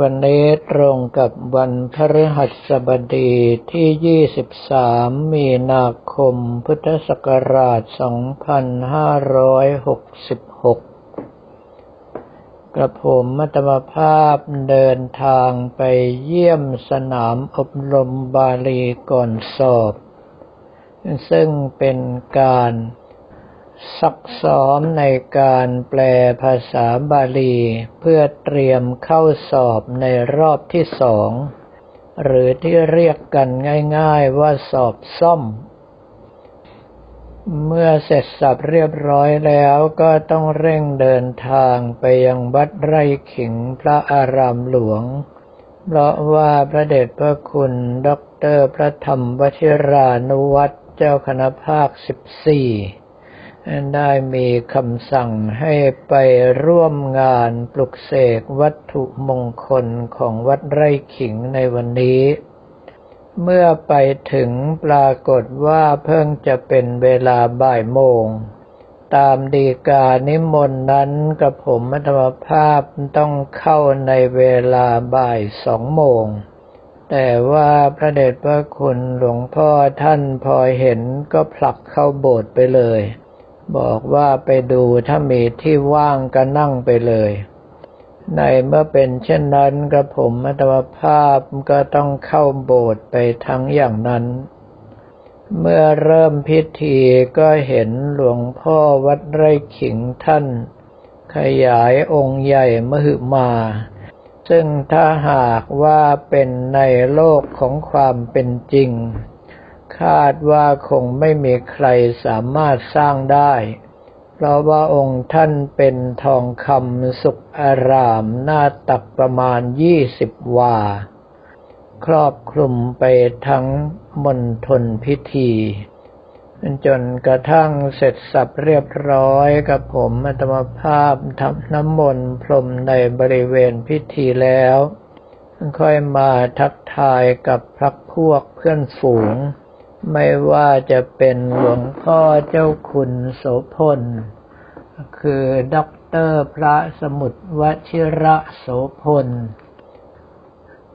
วันนี้ตรงกับวันพฤหัสบดีที่ 23 มีนาคม พุทธศักราช 2566 กระผมมัตมภาพเดินทางไปเยี่ยมสนามอบรมบาลีก่อนสอบ ซึ่งเป็นการ ซักซ้อมในการแปลภาษาบาลี เพื่อเตรียมเข้าสอบในรอบที่สอง หรือที่เรียกกันง่ายๆว่าสอบซ่อม เมื่อเสร็จสับเรียบร้อยแล้วก็ต้องเร่งเดินทางไปยังวัดไร่ขิงพระอารามหลวง เพราะว่าพระเดชพระคุณด็อกเตอร์พระธรรมวชิรานุวัตรเจ้าคณะภาคสิบสี่ ได้มีคำสั่งให้ไปร่วมงานปลุกเสกวัตถุมงคลของวัดไร่ขิงในวันนี้ เมื่อไปถึงปรากฏว่าเพิ่งจะเป็นเวลาบ่ายโมง ตามดีกานิมนต์นั้นกับผมมัธมภาพต้องเข้าในเวลาบ่ายสองโมงแต่ว่าพระเดชพระคุณหลวงพ่อท่านพอเห็นก็ผลักเข้าโบสถ์ไปเลย บอกว่าไปดูถ้ามีที่ว่างก็นั่งไปเลย ในเมื่อเป็นเช่นนั้นกระผมอัตมภาพก็ต้องเข้าโบสถ์ไปทั้งอย่างนั้น เมื่อเริ่มพิธีก็เห็นหลวงพ่อวัดไร่ขิงท่าน ขยายองค์ใหญ่มหึมา ซึ่งถ้าหากว่าเป็นในโลกของความเป็นจริง คาดว่าคงไม่มีใครสามารถสร้างได้ เพราะว่าองค์ท่านเป็นทองคำสุกอารามหน้าตักประมาณยี่สิบวา ครอบคลุมไปทั้งมณฑลพิธีจนกระทั่งเสร็จสับเรียบร้อยกับผมอัตมภาพทำน้ำมนต์พรมในบริเวณพิธีแล้ว ค่อยมาทักทายกับพักพวกเพื่อนฝูง ไม่ว่าจะเป็นหลวงพ่อเจ้าคุณโสพล คือด็อกเตอร์พระสมุทรวชิระโสพล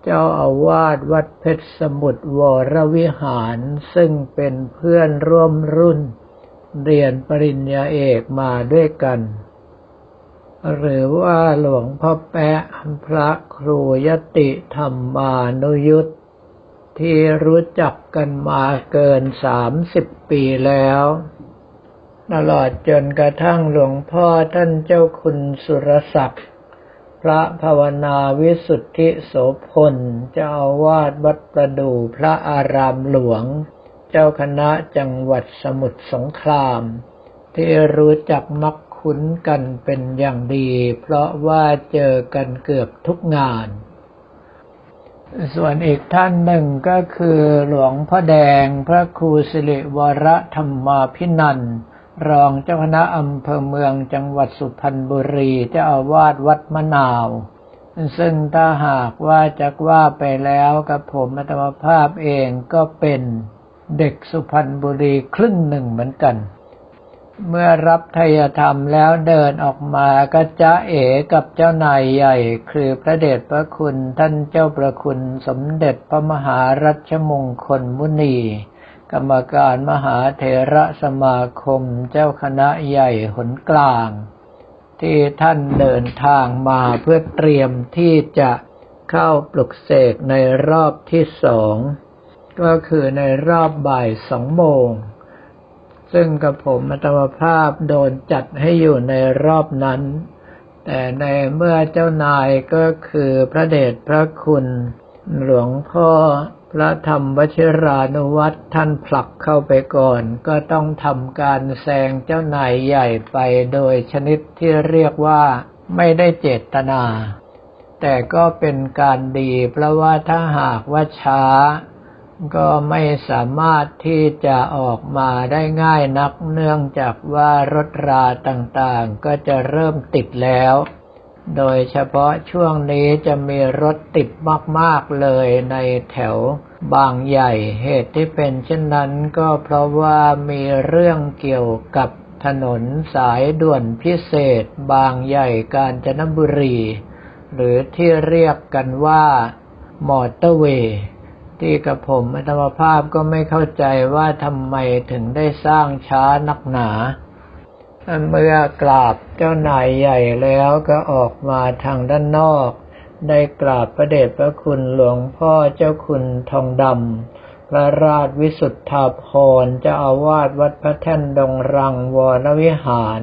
เจ้าอาวาสวัดเพชรสมุทรวรวิหารซึ่งเป็นเพื่อนร่วมรุ่น เรียนปริญญาเอกมาด้วยกัน หรือว่าหลวงพ่อแปะพระครูยติธรรมานุยุต ที่รู้จักกันมาเกินสามสิบปีแล้ว ตลอดจนกระทั่งหลวงพ่อท่านเจ้าคุณสุรศักดิ์พระภาวนาวิสุทธิโสพลเจ้าวาสวัดประดูพระอารามหลวง เจ้าคณะจังหวัดสมุทรสงคราม ที่รู้จักมักคุ้นกันเป็นอย่างดี เพราะว่าเจอกันเกือบทุกงาน ส่วนอีกท่านหนึ่งก็คือหลวงพ่อแดงพระครูสิริวรธรรมาพินันรองเจ้าคณะอำเภอเมืองจังหวัดสุพรรณบุรีเจ้าอาวาสวัดมะนาว ซึ่งถ้าหากว่าจะว่าไปแล้วกับผมอัตมภาพเองก็เป็นเด็กสุพรรณบุรีครึ่งหนึ่งเหมือนกัน เมื่อรับทยธรรมแล้วเดินออกมาก็จะเอกับเจ้านายใหญ่ คือพระเดชพระคุณท่านเจ้าประคุณสมเด็จพระมหารัชมงคลมุนี กรรมการมหาเถระสมาคมเจ้าคณะใหญ่หนกลาง ที่ท่านเดินทางมาเพื่อเตรียมที่จะเข้าปลุกเสกในรอบที่สอง ก็คือในรอบบ่ายสองโมง ซึ่งกับผมอัตมภาพโดนจัดให้อยู่ในรอบนั้น แต่ในเมื่อเจ้านายก็คือพระเดชพระคุณ หลวงพ่อพระธรรมวชิรานุวัตรท่านผลักเข้าไปก่อน ก็ต้องทำการแซงเจ้านายใหญ่ไปโดยชนิดที่เรียกว่าไม่ได้เจตนา แต่ก็เป็นการดีเพราะว่าถ้าหากว่าช้า ก็ไม่สามารถที่จะออกมาได้ง่ายนักเนื่องจากว่ารถราต่างๆ ก็จะเริ่มติดแล้ว โดยเฉพาะช่วงนี้จะมีรถติดมากๆเลยในแถวบางใหญ่เหตุที่เป็นเช่นนั้นก็เพราะว่ามีเรื่องเกี่ยวกับถนนสายด่วนพิเศษบางใหญ่กาญจนบุรี หรือที่เรียกกันว่า มอเตอร์เวย์ ที่กับผมอัตมภาพก็ไม่เข้าใจว่าทำไมถึงได้สร้างช้านักหนาเมื่อกราบเจ้านายใหญ่แล้วก็ออกมาทางด้านนอก ได้กราบพระเดชพระคุณหลวงพ่อเจ้าคุณทองดำพระราชวิสุทธาภรเจ้าอาวาสวัดพระแท่นดงรังวรวิหาร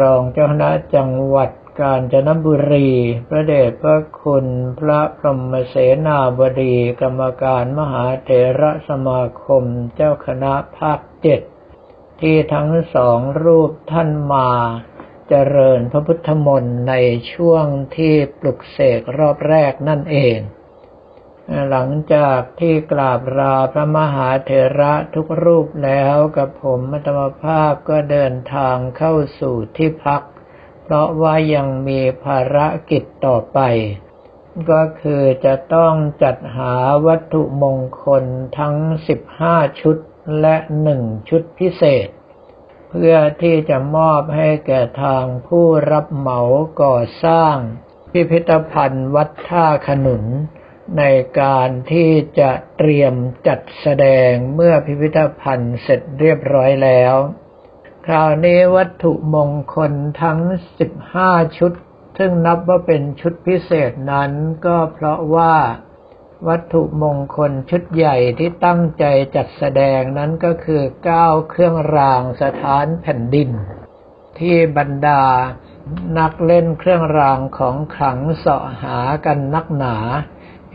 รองเจ้าคณะจังหวัด กาญจนบุรี พระเดชพระคุณพระพรหมเสนาบดี กรรมการมหาเถระสมาคมเจ้าคณะภาคเจ็ดที่ทั้งสองรูปท่านมาเจริญพระพุทธมนต์ในช่วงที่ปลุกเสกรอบแรกนั่นเอง หลังจากที่กราบลาพระมหาเถระทุกรูปแล้วกับผมมัตมภาพก็เดินทางเข้าสู่ที่พัก เพราะว่ายังมีภารกิจต่อไป ก็คือจะต้องจัดหาวัตถุมงคลทั้ง 15 ชุดและหนึ่งชุดพิเศษ เพื่อที่จะมอบให้แก่ทางผู้รับเหมาก่อสร้าง พิพิธภัณฑ์วัดท่าขนุน ในการที่จะเตรียมจัดแสดงเมื่อพิพิธภัณฑ์เสร็จเรียบร้อยแล้ว คราวนี้วัตถุมงคลทั้ง 15 ชุด ซึ่งนับว่าเป็นชุดพิเศษนั้นก็เพราะว่าวัตถุมงคลชุดใหญ่ที่ตั้งใจจัดแสดงนั้นก็คือ9เครื่องรางสถานแผ่นดิน ที่บรรดานักเล่นเครื่องรางของขลังเสาะหากันนักหนา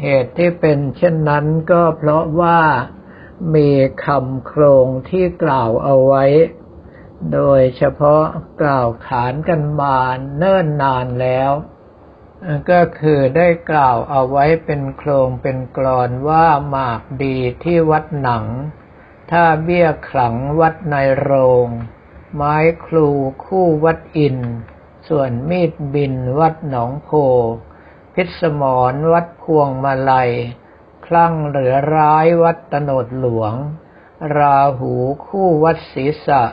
เหตุที่เป็นเช่นนั้นก็เพราะว่ามีคำโครงที่กล่าวเอาไว้ โดยเฉพาะกล่าวขานกันมาเนิ่นนานแล้ว ก็คือได้กล่าวเอาไว้เป็นโครงเป็นกรอนว่าหมากดีที่วัดหนัง ถ้าเบี้ยขลังวัดในโรง ไม้ครูคู่วัดอิน ส่วนมีดบินวัดหนองโพ พิศมรวัดพวงมาลัย คลั่งเหลือร้ายวัดตโนดหลวง ราหูคู่วัดศรีษะ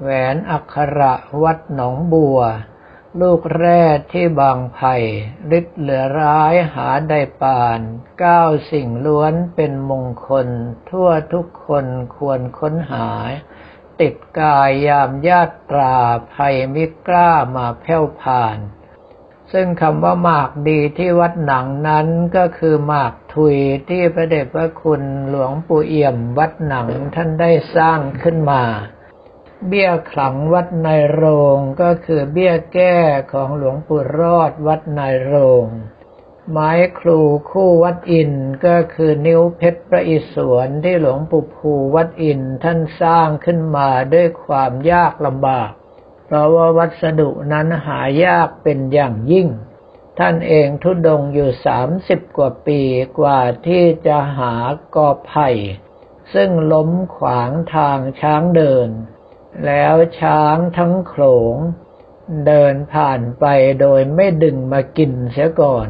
แหวนอักขระวัดหนองบัว ลูกแร่ที่บางไผ่ฤทธิ์เหลือร้ายหาได้ปานก้าสิ่งล้วนเป็นมงคล ทั่วทุกคนควรค้นหา ติดกายยามญาตราภัยมิกล้ามาแผ่วผ่าน ซึ่งคำว่าหมากดีที่วัดหนังนั้นก็คือหมากทุยที่พระเดชพระคุณหลวงปู่เอี่ยมวัดหนังท่านได้สร้างขึ้นมา เบี้ยขลังวัดในโรงก็คือเบี้ยแก้ของหลวงปู่รอดวัดในโรง ไม้ครูคู่วัดอินก็คือนิ้วเพชรประอิศวรที่หลวงปู่ภูวัดอินท่านสร้างขึ้นมาด้วยความยากลำบาก เพราะว่าวัสดุนั้นหายากเป็นอย่างยิ่ง ท่านเองทุดงอยู่สามสิบกว่าปีกว่าที่จะหากอไผ่ซึ่งล้มขวางทางช้างเดิน แล้วช้างทั้งโขลงเดินผ่านไปโดยไม่ดึงมากินเสียก่อน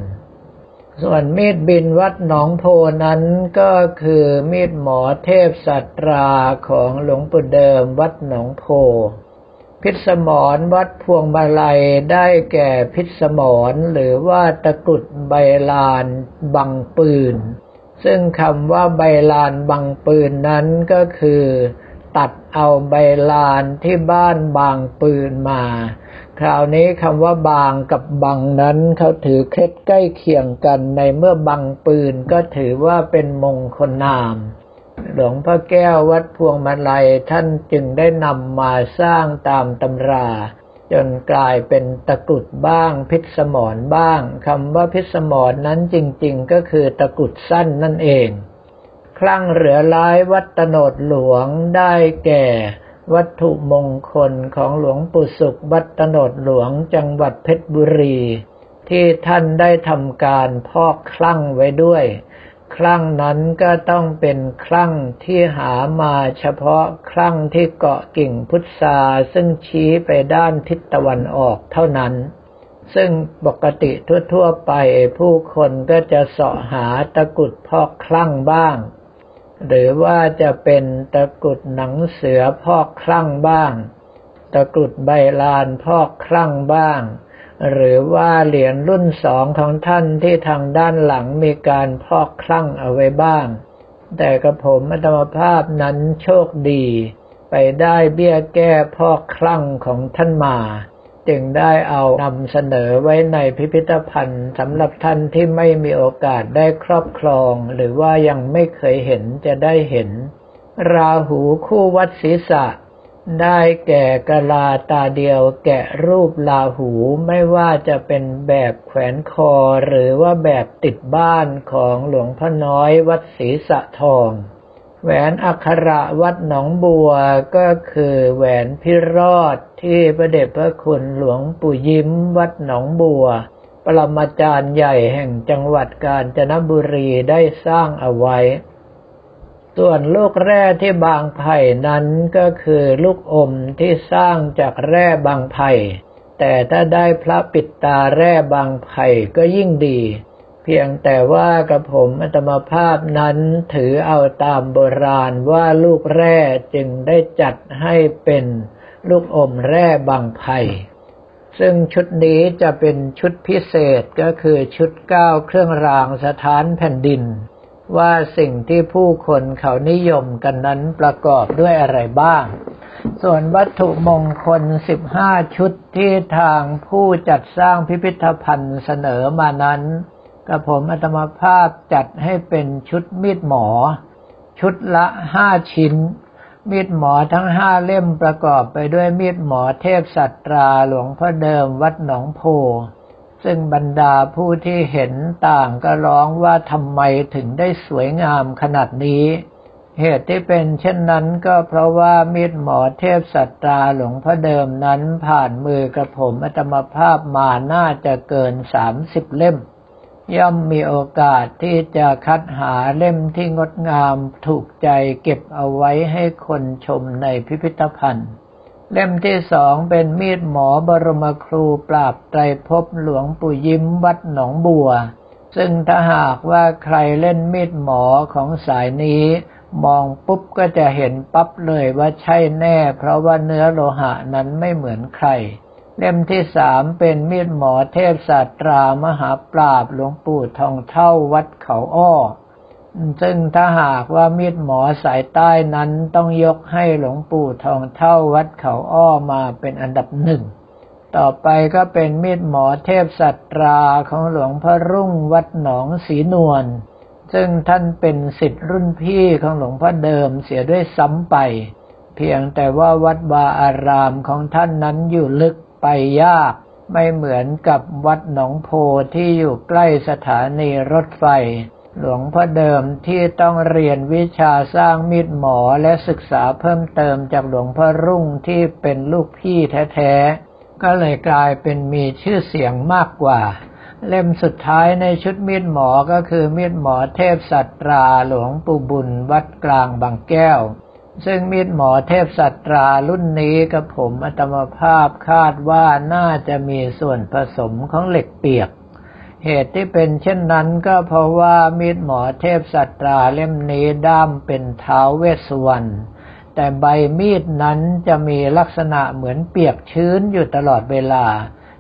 ส่วนมีดบินวัดหนองโพนั้นก็คือมีดหมอเทพสัตราของหลวงปู่เดิมวัดหนองโพ พิษสมรวัดพวงมาลัยได้แก่พิษสมรหรือว่าตะกุดใบลานบังปืน ซึ่งคำว่าใบลานบังปืนนั้นก็คือ ตัดเอาใบลานที่บ้านบางปืนมา คราวนี้คำว่าบางกับบังนั้นเขาถือเคล็ดใกล้เคียงกันในเมื่อบังปืนก็ถือว่าเป็นมงคลนาม หลวงพ่อแก้ววัดพวงมาลัยท่านจึงได้นำมาสร้างตามตำราจนกลายเป็นตะกรุดบ้าง พิษสมรบ้างคำว่าพิษสมรนั้นจริง ๆ ก็คือตะกรุดสั้นนั่นเอง คลั่งเหลือร้ายวัดตโนดหลวงได้แก่ วัตถุมงคลของหลวงปู่สุข วัดตโนดหลวงจังหวัดเพชรบุรี ที่ท่านได้ทำการพอกคลั่งไว้ด้วย คลั่งนั้นก็ต้องเป็นคลั่งที่หามาเฉพาะคลั่งที่เกาะกิ่งพุทราซึ่งชี้ไปด้านทิศตะวันออกเท่านั้นซึ่งปกติทั่ว ๆ ไปผู้คนก็จะเสาะหาตะกุดพอกคลั่งบ้าง หรือว่าจะเป็นตะกุดหนังเสือพอกคลั่งบ้าง ตะกุดใบลานพอกคลั่งบ้าง หรือว่าเหรียญรุ่นสองของท่านที่ทางด้านหลังมีการพอกคลั่งเอาไว้บ้าง แต่กระผมอัตมภาพนั้นโชคดี ไปได้เบี้ยแก้พอกคลั่งของท่านมา จึงได้เอานำเสนอไว้ในพิพิธภัณฑ์สำหรับท่านที่ไม่มีโอกาสได้ครอบครอง หรือว่ายังไม่เคยเห็นจะได้เห็น ราหูคู่วัดศีรษะ ได้แก่กะลาตาเดียวแกะรูปลาหูไม่ว่าจะเป็นแบบแขวนคอหรือว่าแบบติดบ้านของหลวงพ่อน้อยวัดศรีสะทอง แหวนอัคระวัดหนองบัวก็คือแหวนพิรอดที่พระเดชพระคุณหลวงปู่ยิ้มวัดหนองบัว ปรมาจารย์ใหญ่แห่งจังหวัดกาญจนบุรีได้สร้างเอาไว้ ส่วนลูกแร่ที่บางไผ่นั้นก็คือลูกอมที่สร้างจากแร่บางไผ่ แต่ถ้าได้พระปิดตาแร่บางไผ่ก็ยิ่งดี เพียงแต่ว่ากระผมอัตมาภาพนั้นถือเอาตามโบราณว่าลูกแร่จึงได้จัดให้เป็นลูกอมแร่บางไผ่ซึ่งชุดนี้จะเป็นชุดพิเศษก็คือชุดก้าวเครื่องรางสถานแผ่นดิน ว่าสิ่งที่ผู้คนเขานิยมกันนั้นประกอบด้วยอะไรบ้าง ส่วนวัตถุมงคล 15 ชุดที่ทางผู้จัดสร้างพิพิธภัณฑ์เสนอมานั้น กระผมอัตมภาพจัดให้เป็นชุดมีดหมอ ชุดละ5ชิ้น มีดหมอทั้งห้าเล่มประกอบไปด้วยมีดหมอเทพสัตราหลวงพ่อเดิมวัดหนองโพ ซึ่งบรรดาผู้ที่เห็นต่างก็ร้องว่าทำไมถึงได้สวยงามขนาดนี้ เหตุที่เป็นเช่นนั้นก็เพราะว่ามีดหมอเทพสัตตาหลวงพ่อเดิมนั้นผ่านมือกระผมอัตมภาพมาน่าจะเกินสามสิบเล่ม ย่อมมีโอกาสที่จะคัดหาเล่มที่งดงามถูกใจเก็บเอาไว้ให้คนชมในพิพิธภัณฑ์ เล่มที่สองเป็นมีดหมอบรมครูปราบไตรภพหลวงปู่ยิ้มวัดหนองบัว ซึ่งถ้าหากว่าใครเล่นมีดหมอของสายนี้ มองปุ๊บก็จะเห็นปั๊บเลยว่าใช่แน่ เพราะว่าเนื้อโลหะนั้นไม่เหมือนใคร เล่มที่สามเป็นมีดหมอเทพศาสตรามหาปราบหลวงปู่ทองเท่าวัดเขาอ้อ ซึ่งถ้าหากว่ามีดหมอสายใต้นั้นต้องยกให้หลวงปู่ทองเท่าวัดเขาอ้อมาเป็นอันดับหนึ่ง ต่อไปก็เป็นมีดหมอเทพสัตราของหลวงพ่อรุ่งวัดหนองสีนวล ซึ่งท่านเป็นสิทธิ์รุ่นพี่ของหลวงพ่อเดิมเสียด้วยซ้ำไป เพียงแต่ว่าวัดวาอารามของท่านนั้นอยู่ลึก ไปยาก ไม่เหมือนกับวัดหนองโพที่อยู่ใกล้สถานีรถไฟ หลวงพ่อเดิมที่ต้องเรียนวิชาสร้างมีดหมอและศึกษาเพิ่มเติมจากหลวงพ่อรุ่งที่เป็นลูกพี่แท้ๆ ก็เลยกลายเป็นมีชื่อเสียงมากกว่า เล่มสุดท้ายในชุดมีดหมอก็คือมีดหมอเทพสัตราหลวงปู่บุญวัดกลางบางแก้ว ซึ่งมีดหมอเทพสัตรารุ่นนี้กับผมอัตมภาพคาดว่าน่าจะมีส่วนผสมของเหล็กเปียก เหตุที่เป็นเช่นนั้นก็เพราะว่ามีดหมอเทพสัตราเล่มนี้ด้ามเป็นเท้าเวสวรรณแต่ใบมีดนั้นจะมีลักษณะเหมือนเปียกชื้นอยู่ตลอดเวลา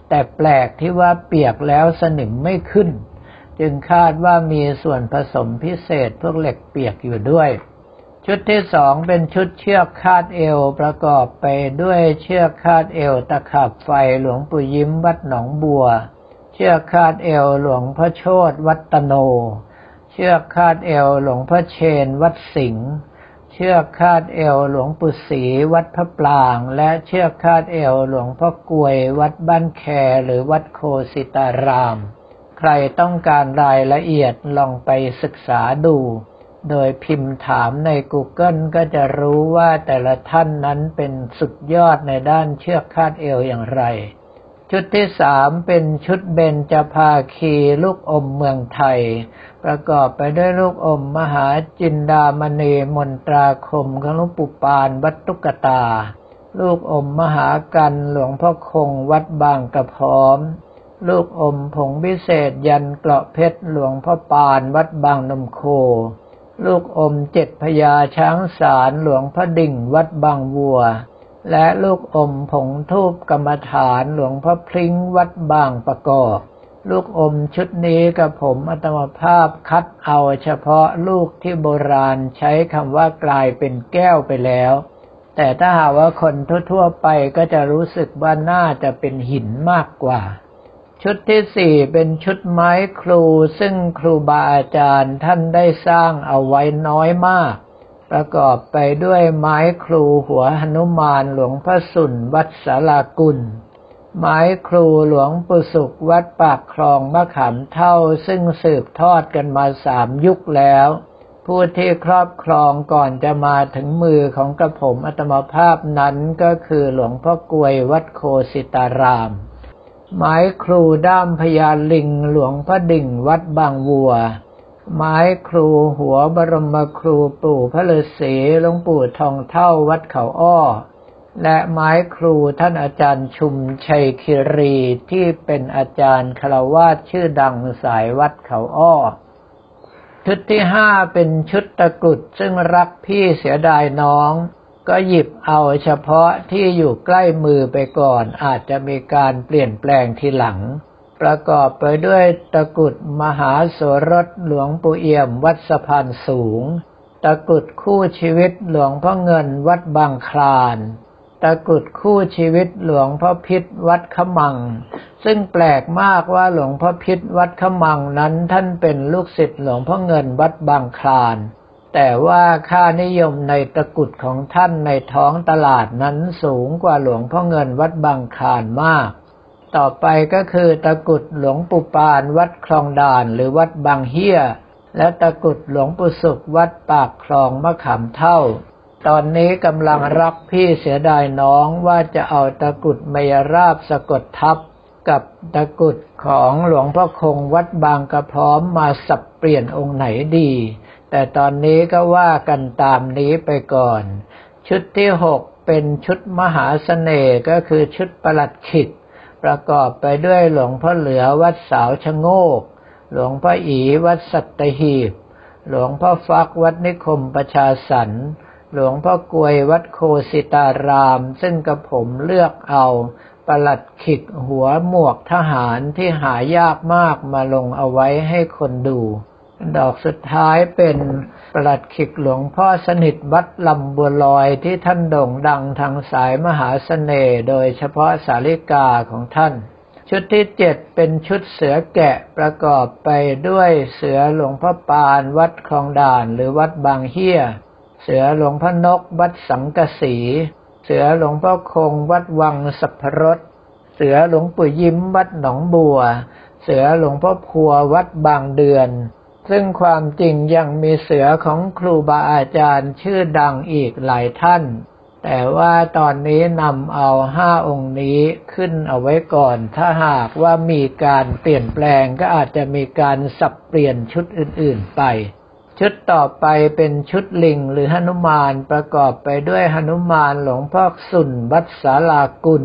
แต่แปลกที่ว่าเปียกแล้วสนิมไม่ขึ้น จึงคาดว่ามีส่วนผสมพิเศษพวกเหล็กเปียกอยู่ด้วย ชุดที่สองเป็นชุดเชือกคาดเอวประกอบไปด้วยเชือกคาดเอวตะขับไฟหลวงปู่ยิ้มวัดหนองบัว เชือกคาดเอวหลวงพ่อโชตวัดตโน เชือกคาดเอวหลวงพ่อเชนวัดสิงห์เชือกคาดเอวหลวงปู่ศรีวัดพระปลาง และเชือกคาดเอวหลวงพ่อกวย วัดบ้านแคหรือวัดโคสิตาราม ใครต้องการรายละเอียดลองไปศึกษาดู โดยพิมพ์ถามใน Google ก็จะรู้ว่าแต่ละท่านนั้นเป็นสุดยอดในด้านเชือกคาดเอวอย่างไร ชุดที่สามเป็นชุดเบญจภาคีลูกอมเมืองไทย ประกอบไปด้วยลูกอมมหาจินดามณีมนตราคมของหลวงปู่ปานวัดตุกตา ลูกอมมหากันหลวงพ่อคงวัดบางกระพร้อมลูกอมผงพิเศษยันเกราะเพชรหลวงพ่อปานวัดบางนมโค ลูกอมเจ็ดพญาช้างสารหลวงพ่อดิ่งวัดบางวัว และลูกอมผงทูบกรรมฐานหลวงพ่อพริ้งวัดบางประกอบ ลูกอมชุดนี้กับผมอัตมภาพคัดเอาเฉพาะลูกที่โบราณใช้คำว่ากลายเป็นแก้วไปแล้ว แต่ถ้าหากว่าคนทั่วๆไปก็จะรู้สึกว่าน่าจะเป็นหินมากกว่า ชุดที่สี่เป็นชุดไม้ครูซึ่งครูบาอาจารย์ท่านได้สร้างเอาไว้น้อยมาก ประกอบไปด้วยไม้ครูหัวหนุมานหลวงพระสุนวัดสารากุล ไม้ครูหลวงปุสุกวัดปากคลองมะขามเท่าซึ่งสืบทอดกันมาสามยุคแล้ว ผู้ที่ครอบครองก่อนจะมาถึงมือของกระผมอัตมภาพนั้นก็คือหลวงพ่อกวยวัดโคสิตาราม ไม้ครูด้ามพญาลิงหลวงพระดิ่งวัดบางวัว ไม้ครูหัวบรมครูปู่พระฤาษีหลวงปู่ทองเท่าวัดเขาอ้อ และไม้ครูท่านอาจารย์ชุมชัยคิรีที่เป็นอาจารย์คารวาสชื่อดังสายวัดเขาอ้อ ชุดที่ห้าเป็นชุดตะกรุดซึ่งรักพี่เสียดายน้อง ก็หยิบเอาเฉพาะที่อยู่ใกล้มือไปก่อน อาจจะมีการเปลี่ยนแปลงทีหลัง ประกอบไปด้วยตะกุดมหาโสรสหลวงปู่เอี่ยมวัดสะพานสูง ตะกุดคู่ชีวิตหลวงพ่อเงินวัดบางคลานตะกุดคู่ชีวิตหลวงพ่อพิษวัดขมัง ซึ่งแปลกมากว่าหลวงพ่อพิษวัดขมังนั้นท่านเป็นลูกศิษย์หลวงพ่อเงินวัดบางคลาน แต่ว่าค่านิยมในตะกุดของท่านในท้องตลาดนั้นสูงกว่าหลวงพ่อเงินวัดบางคานมาก ต่อไปก็คือตะกุดหลวงปู่ปานวัดคลองด่านหรือวัดบางเฮียและตะกุดหลวงปู่สุขวัดปากคลองมะขามเท่า ตอนนี้กำลังรักพี่เสียดายน้องว่าจะเอาตะกุดมยราบสะกดทับกับตะกุดของหลวงพ่อคงวัดบางกระพร้อมมาสับเปลี่ยนองค์ไหนดี แต่ตอนนี้ก็ว่ากันตามนี้ไปก่อน ชุดที่หกเป็นชุดมหาสเสน่ห์ก็คือชุดประหลัดขิดประกอบไปด้วยหลวงพ่อเหลือวัดสาวชะโงก หลวงพ่ออีวัดสัตหีบ หลวงพ่อฟักวัดนิคมประชาสรรหลวงพ่อกวยวัดโคสิตาราม ซึ่งกระผมเลือกเอาประหลัดขิกหัวหมวกทหารที่หายากมากมาลงเอาไว้ให้คนดู ดอกสุดท้ายเป็นประหลัดขิกหลวงพ่อสนิทวัดลำบัวลอยที่ท่านโด่งดังทางสายมหาสเสน่ห์โดยเฉพาะสาริกาของท่าน ชุดที่เจ็ดเป็นชุดเสือแกะประกอบไปด้วยเสือหลวงพ่อปานวัดคลองด่านหรือวัดบางเฮียเสือหลวงพ่อนกวัดสังกสีเสือหลวงพ่อคงวัดวังสัพพรสเสือหลวงปู่ยิ้มวัดหนองบัว เสือหลวงพ่อพัววัดบางเดือน ซึ่งความจริงยังมีเสือของครูบาอาจารย์ชื่อดังอีกหลายท่าน แต่ว่าตอนนี้นำเอาห้าองค์นี้ขึ้นเอาไว้ก่อน ถ้าหากว่ามีการเปลี่ยนแปลงก็อาจจะมีการสับเปลี่ยนชุดอื่นๆไป ชุดต่อไปเป็นชุดลิงหรือหนุมานประกอบไปด้วยหนุมานหลวงพ่อสุนวัดสาลากุล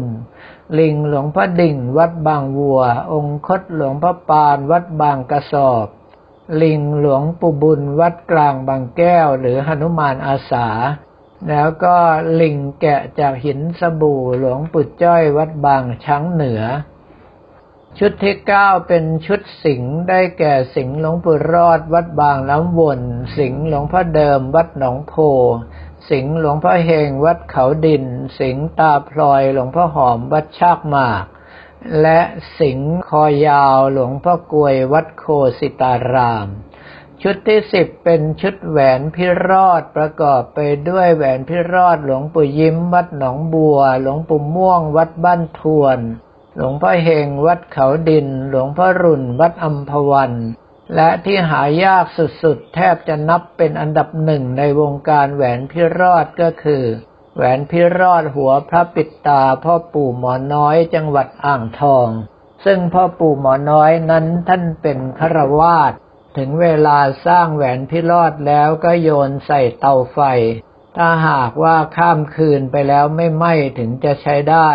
ลิงหลวงพ่อดิ่งวัดบางวัว องค์คดหลวงพ่อปานวัดบางกระสอบ ลิงหลวงปู่บุญวัดกลางบางแก้ว หรือหนุมานอาสา แล้วก็ลิงแกะจากหินสบู่หลวงปู่จ้อยวัดบางช้างเหนือ ชุดที่เก้าเป็นชุดสิงได้แก่สิงหลวงปู่รอดวัดบางน้ำวน สิงหลวงพ่อเดิมวัดหนองโพสิงหลวงพ่อเฮงวัดเขาดิน สิงตาพลอยหลวงพ่อหอมวัดชากหมาก และสิงคอยาวหลวงพ่อกวยวัดโคสิตาราม ชุดที่สิบเป็นชุดแหวนพิรอดประกอบไปด้วยแหวนพิรอดหลวงปู่ยิ้มวัดหนองบัว หลวงปู่ม่วงวัดบ้านทวน หลวงพ่อเฮงวัดเขาดิน หลวงพ่อรุ่นวัดอัมพวัน และที่หายากสุดๆ แทบจะนับเป็นอันดับหนึ่งในวงการแหวนพิรอดก็คือ แหวนพิรอดหัวพระปิดตาพ่อปู่หมอน้อยจังหวัดอ่างทอง ซึ่งพ่อปู่หมอน้อยนั้นท่านเป็นฆราวาสถึงเวลาสร้างแหวนพิรอดแล้วก็โยนใส่เตาไฟ ถ้าหากว่าข้ามคืนไปแล้วไม่ไหม้ถึงจะใช้ได้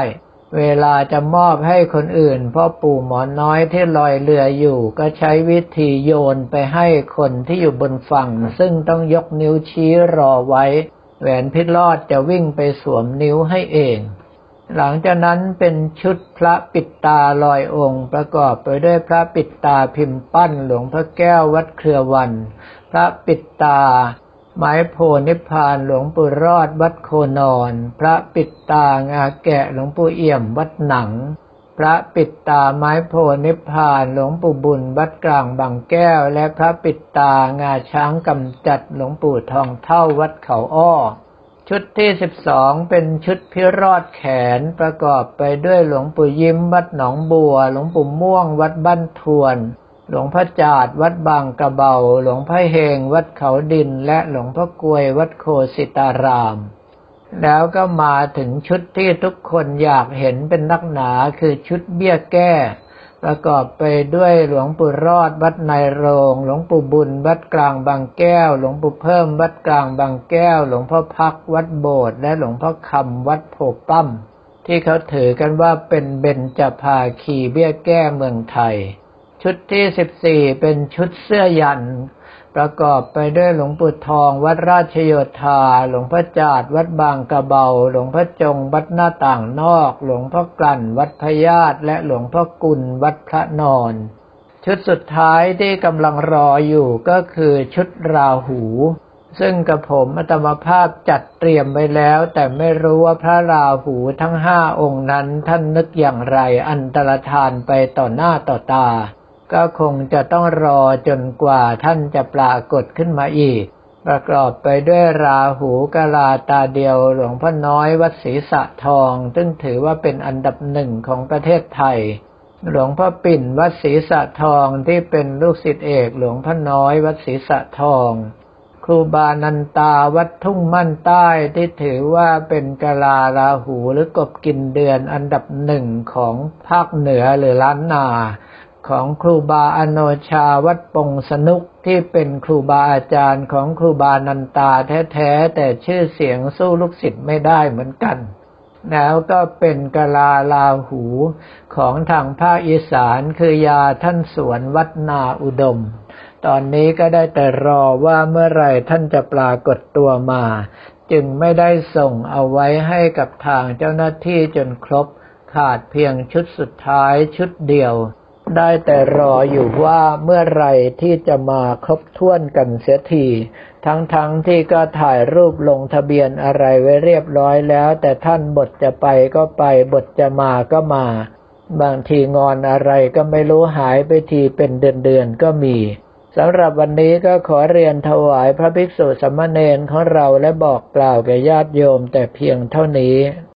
เวลาจะมอบให้คนอื่น พ่อปู่หมอน้อยที่ลอยเรืออยู่ ก็ใช้วิธีโยนไปให้คนที่อยู่บนฝั่ง ซึ่งต้องยกนิ้วชี้รอไว้ แหวนพิรอดจะวิ่งไปสวมนิ้วให้เอง หลังจากนั้นเป็นชุดพระปิดตาลอยองค์ ประกอบไปด้วยพระปิดตาพิมพ์ปั้นหลวงพระแก้ววัดเครือวัน พระปิดตาไม้โพนิพพานหลวงปู่รอดวัดโคนอน พระปิดตางาแกะหลวงปู่เอี่ยมวัดหนัง พระปิดตาไม้โพนิพพานหลวงปู่บุญวัดกลางบางแก้ว และพระปิดตางาช้างกำจัดหลวงปู่ทองเท่าวัดเขาอ้อ ชุดที่สิบสองเป็นชุดพิรอดแขนประกอบไปด้วยหลวงปู่ยิ้มวัดหนองบัว หลวงปู่ม่วงวัดบ้านทวน หลวงพ่อจาดวัดบางกระเบา หลวงพ่อเฮงวัดเขาดิน และหลวงพ่อกวยวัดโคสิตาราม แล้วก็มาถึงชุดที่ทุกคนอยากเห็นเป็นนักหนาคือชุดเบี้ยแก้ ประกอบไปด้วยหลวงปู่รอดวัดในโรง หลวงปู่บุญวัดกลางบางแก้ว หลวงปู่เพิ่มวัดกลางบางแก้ว หลวงพ่อพักวัดโบสถ์และหลวงพ่อคำวัดโพปั้มที่เขาถือกันว่าเป็นเบญจภาคีเบี้ยแก้เมืองไทย ชุดที่สิบสี่เป็นชุดเสื้อยัน ประกอบไปด้วยหลวงปู่ทอง วัดราชโยธา หลวงพ่อจาดวัดบางกระเบา หลวงพ่อจง วัดหน้าต่างนอก หลวงพ่อกลั่น วัดพญาตและหลวงพ่อกุล วัดพระนอน ชุดสุดท้ายที่กำลังรออยู่ก็คือชุดราหู ซึ่งกับผมอัตมภาพจัดเตรียมไว้แล้ว แต่ไม่รู้ว่าพระราหูทั้งห้าองค์นั้นท่านนึกอย่างไรอันตรธานไปต่อหน้าต่อตา ก็คงจะต้องรอจนกว่าท่านจะปรากฏขึ้นมาอีก ประกอบไปด้วยราหูกาลาตาเดียวหลวงพ่อน้อยวัดศรีสะทอง ซึ่งถือว่าเป็นอันดับหนึ่งของประเทศไทย หลวงพ่อปิ่นวัดศรีสะทองที่เป็นลูกศิษย์เอกหลวงพ่อน้อยวัดศรีสะทอง ครูบานันตาวัดทุ่งมั่นใต้ที่ถือว่าเป็นกาลาราหูหรือกบกินเดือนอันดับหนึ่งของภาคเหนือหรือล้านนา ของครูบาอโนชาวัดปงสนุกที่เป็นครูบาอาจารย์ของครูบานันตาแท้ๆ แต่ชื่อเสียงสู้ลูกศิษย์ไม่ได้เหมือนกัน แล้วก็เป็นกาลาลาหูของทางภาคอีสานคือยาท่านสวนวัดนาอุดม ตอนนี้ก็ได้แต่รอว่าเมื่อไรท่านจะปรากฏตัวมา จึงไม่ได้ส่งเอาไว้ให้กับทางเจ้าหน้าที่จนครบขาดเพียงชุดสุดท้ายชุดเดียว ได้แต่รออยู่ว่าเมื่อไรที่จะมาครบถ้วนกันเสียที ทั้งๆทที่ก็ถ่ายรูปลงทะเบียนอะไรไว้เรียบร้อยแล้ว แต่ท่านบทจะไปก็ไปบทจะมาก็มา บางทีงอนอะไรก็ไม่รู้หายไปทีเป็นเดือนๆก็มีสำหรับวันนี้ก็ขอเรียนถวายพระภิกษุสามเณรของเราและบอกกล่าวแก่ญาติโยมแต่เพียงเท่านี้